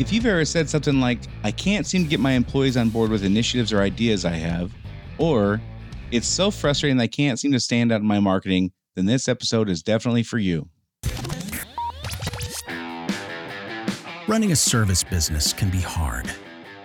If you've ever said something like, I can't seem to get my employees on board with initiatives or ideas I have, or it's so frustrating that I can't seem to stand out in my marketing, then this episode is definitely for you. Running a service business can be hard.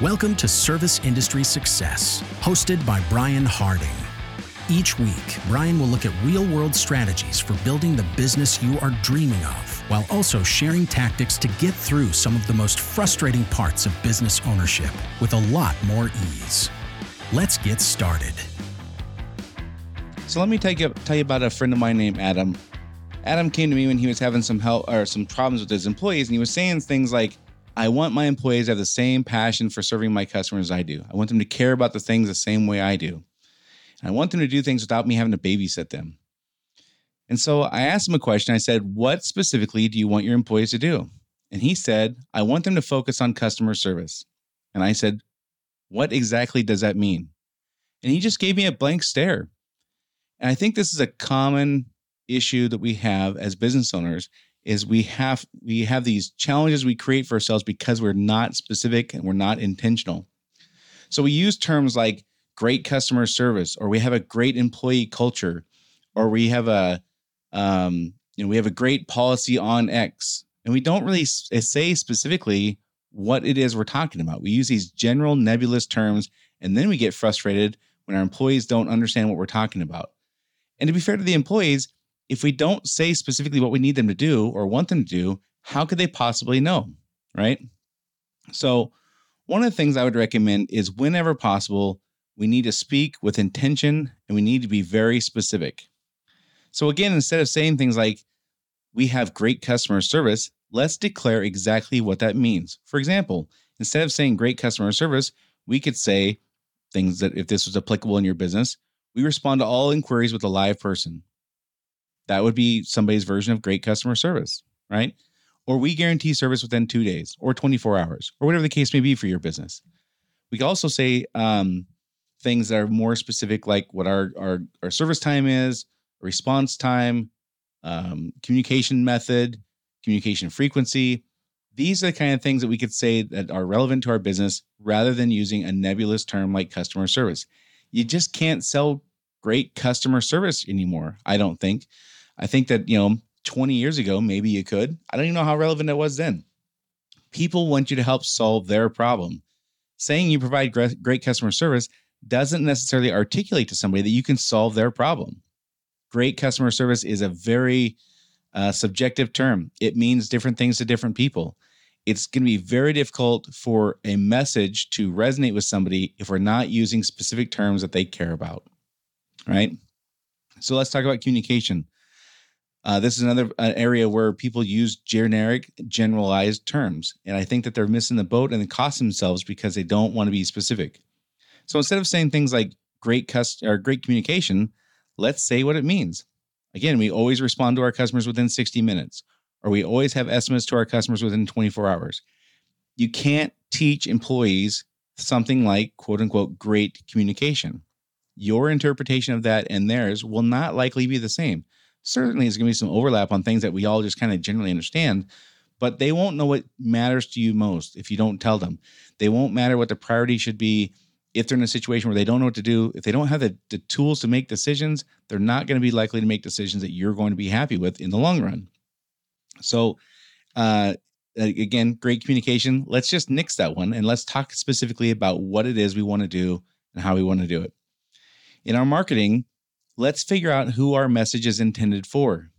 Welcome to Service Industry Success, hosted by Brian Harding. Each week, Brian will look at real world strategies for building the business you are dreaming of, while also sharing tactics to get through some of the most frustrating parts of business ownership with a lot more ease. Let's get started. So let me tell you, tell you about a friend of mine named Adam. Adam came to me when he was having some help or some problems with his employees, and he was saying things like, I want my employees to have the same passion for serving my customers as I do. I want them to care about the things the same way I do. And I want them to do things without me having to babysit them. And so I asked him a question. I said, What specifically do you want your employees to do? And he said, I want them to focus on customer service. And I said, What exactly does that mean? And he just gave me a blank stare. And I think this is a common issue that we have as business owners is we have we have these challenges we create for ourselves because we're not specific and we're not intentional. So we use terms like great customer service, or we have a great employee culture, or we have a um, you know we have a great policy on X, and we don't really say specifically what it is we're talking about. We use these general nebulous terms, and then we get frustrated when our employees don't understand what we're talking about. And to be fair to the employees, if we don't say specifically what we need them to do or want them to do, how could they possibly know? Right. So, one of the things I would recommend is whenever possible, we need to speak with intention and we need to be very specific. So, again, instead of saying things like, we have great customer service, let's declare exactly what that means. For example, instead of saying great customer service, we could say things that if this was applicable in your business, we respond to all inquiries with a live person. That would be somebody's version of great customer service, right? Or we guarantee service within two days or 24 hours or whatever the case may be for your business. We can also say um, things that are more specific, like what our, our, our service time is, response time, um, communication method, communication frequency. These are the kind of things that we could say that are relevant to our business rather than using a nebulous term like customer service. You just can't sell great customer service anymore, I don't think. I think that, you know, 20 years ago, maybe you could. I don't even know how relevant it was then. People want you to help solve their problem. Saying you provide great customer service doesn't necessarily articulate to somebody that you can solve their problem. Great customer service is a very uh, subjective term, it means different things to different people. It's going to be very difficult for a message to resonate with somebody if we're not using specific terms that they care about. Right? So let's talk about communication. Uh, this is another uh, area where people use generic, generalized terms. And I think that they're missing the boat and they cost themselves because they don't want to be specific. So instead of saying things like great cust- or great communication, let's say what it means. Again, we always respond to our customers within 60 minutes, or we always have estimates to our customers within 24 hours. You can't teach employees something like quote unquote great communication. Your interpretation of that and theirs will not likely be the same. Certainly there's going to be some overlap on things that we all just kind of generally understand but they won't know what matters to you most if you don't tell them. They won't matter what the priority should be if they're in a situation where they don't know what to do. If they don't have the, the tools to make decisions they're not going to be likely to make decisions that you're going to be happy with in the long run. So uh, again great communication. Let's just nix that one and let's talk specifically about what it is we want to do and how we want to do it in our marketing let's figure out who our message is intended for.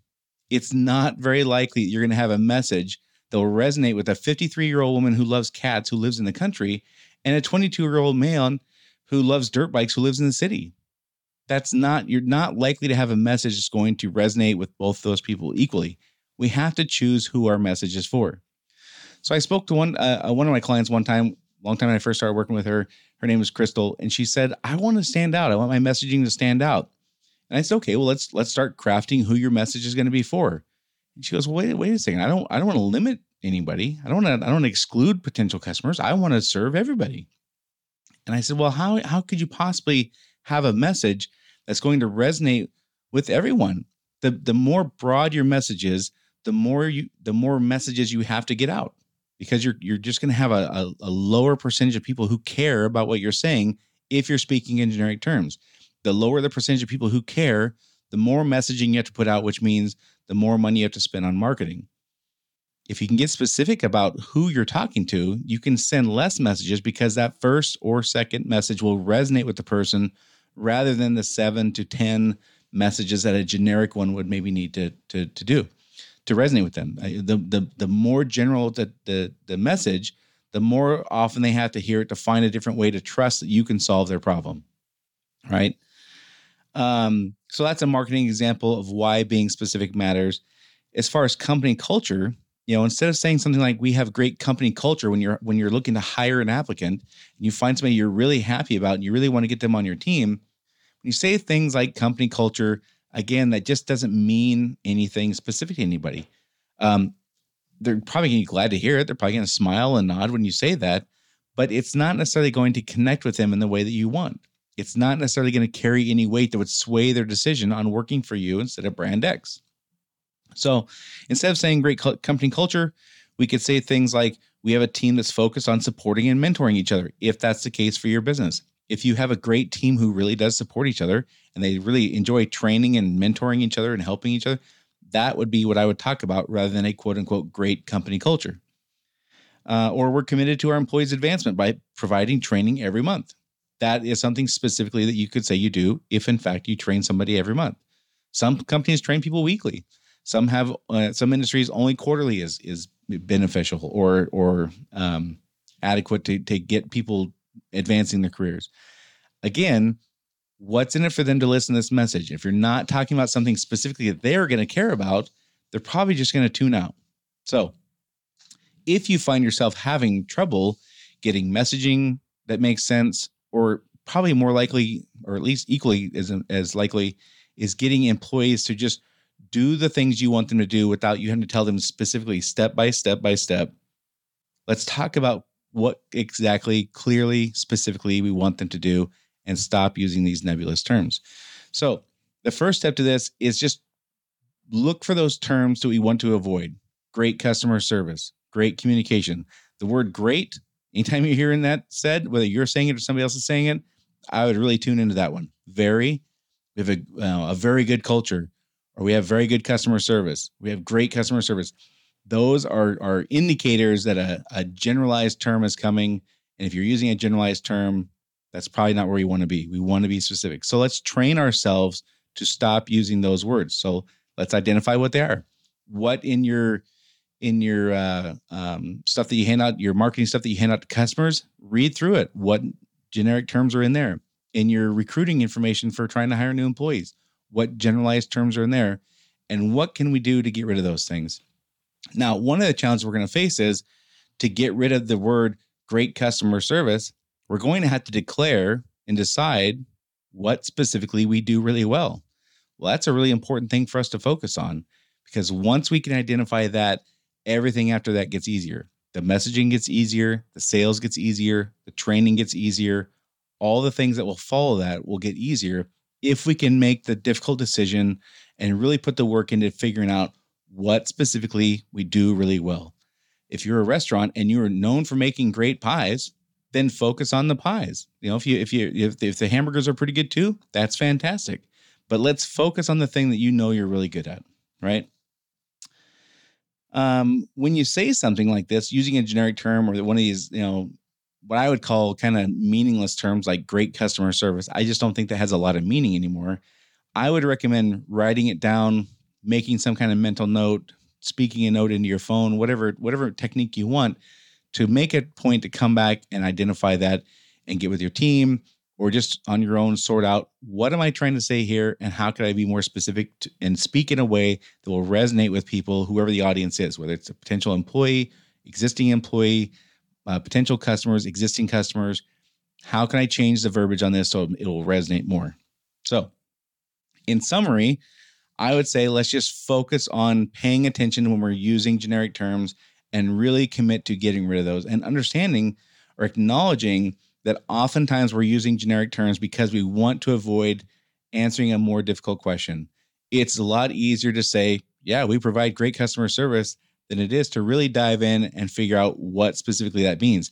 It's not very likely you're going to have a message that will resonate with a 53 year old woman who loves cats who lives in the country and a 22 year old man who loves dirt bikes who lives in the city. That's not, you're not likely to have a message that's going to resonate with both those people equally. We have to choose who our message is for. So I spoke to one uh, one of my clients one time long time when I first started working with her. Her name was Crystal, and she said, "I want to stand out. I want my messaging to stand out." And I said, "Okay, well let's let's start crafting who your message is going to be for." And she goes, "Well, wait, wait a second. I don't I don't want to limit anybody. I don't want to I don't exclude potential customers. I want to serve everybody." And I said, "Well, how how could you possibly have a message that's going to resonate with everyone? The the more broad your message is, the more you the more messages you have to get out because you're you're just going to have a, a, a lower percentage of people who care about what you're saying if you're speaking in generic terms. The lower the percentage of people who care, the more messaging you have to put out, which means the more money you have to spend on marketing. If you can get specific about who you're talking to, you can send less messages because that first or second message will resonate with the person rather than the seven to 10 messages that a generic one would maybe need to, to, to do to resonate with them. The the the more general the the the message, the more often they have to hear it to find a different way to trust that you can solve their problem. Right? Um, so that's a marketing example of why being specific matters. As far as company culture, you know, instead of saying something like "we have great company culture" when you're when you're looking to hire an applicant and you find somebody you're really happy about and you really want to get them on your team, when you say things like company culture, again, that just doesn't mean anything specific to anybody. Um, they're probably going to be glad to hear it. They're probably going to smile and nod when you say that, but it's not necessarily going to connect with them in the way that you want. It's not necessarily going to carry any weight that would sway their decision on working for you instead of brand X. So instead of saying great company culture, we could say things like, we have a team that's focused on supporting and mentoring each other, if that's the case for your business if you have a great team who really does support each other and they really enjoy training and mentoring each other and helping each other, that would be what I would talk about rather than a quote unquote great company culture. Uh, or we're committed to our employees' advancement by providing training every month. That is something specifically that you could say you do if, in fact, you train somebody every month. Some companies train people weekly. Some have uh, some industries only quarterly is is beneficial or or um, adequate to to get people advancing their careers. Again, what's in it for them to listen to this message? If you're not talking about something specifically that they're going to care about, they're probably just going to tune out. So, if you find yourself having trouble getting messaging that makes sense, or probably more likely, or at least equally as, as likely, is getting employees to just do the things you want them to do without you having to tell them specifically step by step by step. Let's talk about what exactly clearly specifically we want them to do and stop using these nebulous terms. So the first step to this is just look for those terms that we want to avoid. Great customer service great communication. The word great anytime you're hearing that said whether you're saying it or somebody else is saying it i would really tune into that one. Very we have a, uh, a very good culture or we have very good customer service. We have great customer service those are are indicators that a, a generalized term is coming. And if you're using a generalized term, that's probably not where you want to be. We want to be specific. So let's train ourselves to stop using those words. So let's identify what they are. What in your in your uh, um, stuff that you hand out, your marketing stuff that you hand out to customers, read through it. What generic terms are in there? In your recruiting information for trying to hire new employees, what generalized terms are in there? And what can we do to get rid of those things? Now, one of the challenges we're going to face is to get rid of the word great customer service, we're going to have to declare and decide what specifically we do really well. Well, that's a really important thing for us to focus on because once we can identify that, everything after that gets easier. The messaging gets easier, the sales gets easier, the training gets easier. All the things that will follow that will get easier if we can make the difficult decision and really put the work into figuring out what specifically we do really well. If you're a restaurant and you're known for making great pies, then focus on the pies. You know, if you if you if, if the hamburgers are pretty good too, that's fantastic. But let's focus on the thing that you know you're really good at, right? Um, when you say something like this, using a generic term or one of these, you know, what I would call kind of meaningless terms like great customer service, I just don't think that has a lot of meaning anymore. I would recommend writing it down making some kind of mental note, speaking a note into your phone, whatever whatever technique you want to make a point to come back and identify that and get with your team or just on your own sort out what am I trying to say here and how can I be more specific to, and speak in a way that will resonate with people, whoever the audience is, whether it's a potential employee, existing employee, uh, potential customers, existing customers. How can I change the verbiage on this so it will resonate more? So, in summary, I would say let's just focus on paying attention when we're using generic terms and really commit to getting rid of those and understanding or acknowledging that oftentimes we're using generic terms because we want to avoid answering a more difficult question. It's a lot easier to say, yeah, we provide great customer service than it is to really dive in and figure out what specifically that means.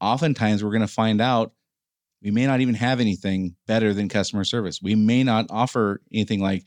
Oftentimes, we're going to find out we may not even have anything better than customer service. We may not offer anything like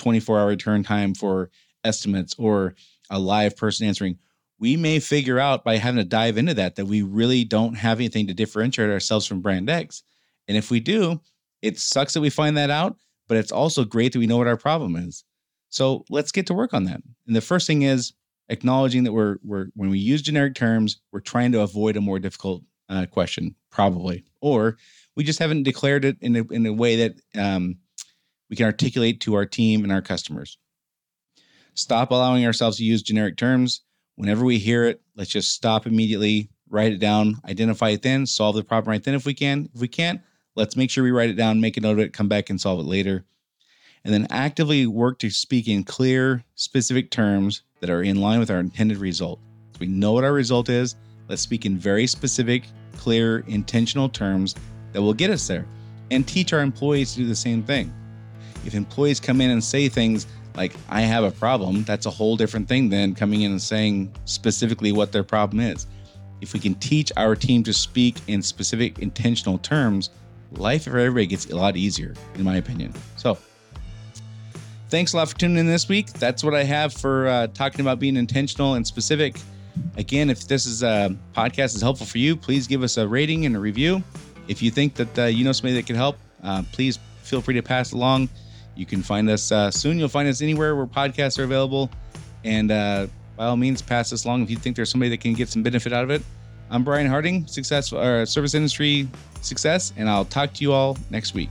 24 hour turn time for estimates or a live person answering. We may figure out by having to dive into that that we really don't have anything to differentiate ourselves from brand X. And if we do, it sucks that we find that out, but it's also great that we know what our problem is. So let's get to work on that. And the first thing is acknowledging that we're we're when we use generic terms, we're trying to avoid a more difficult uh, question, probably, or we just haven't declared it in a, in a way that um, we can articulate to our team and our customers. Stop allowing ourselves to use generic terms. Whenever we hear it, let's just stop immediately, write it down, identify it then, solve the problem right then if we can. If we can't, let's make sure we write it down, make a note of it, come back and solve it later and then actively work to speak in clear, specific terms that are in line with our intended result. We know what our result is. Let's speak in very specific, clear, intentional terms that will get us there and teach our employees to do the same thing. If employees come in and say things like, I have a problem, that's a whole different thing than coming in and saying specifically what their problem is. If we can teach our team to speak in specific, intentional terms, life for everybody gets a lot easier, in my opinion. So, Thanks a lot for tuning in this week. That's what I have for uh, talking about being intentional and specific. Again, if this is a uh, podcast is helpful for you, please give us a rating and a review. If you think that uh, you know somebody that could help, uh, please feel free to pass along. You can find us uh, soon. You'll find us anywhere where podcasts are available. And uh, by all means, pass this along if you think there's somebody that can get some benefit out of it. I'm Brian Harding, success or service industry success, and I'll talk to you all next week.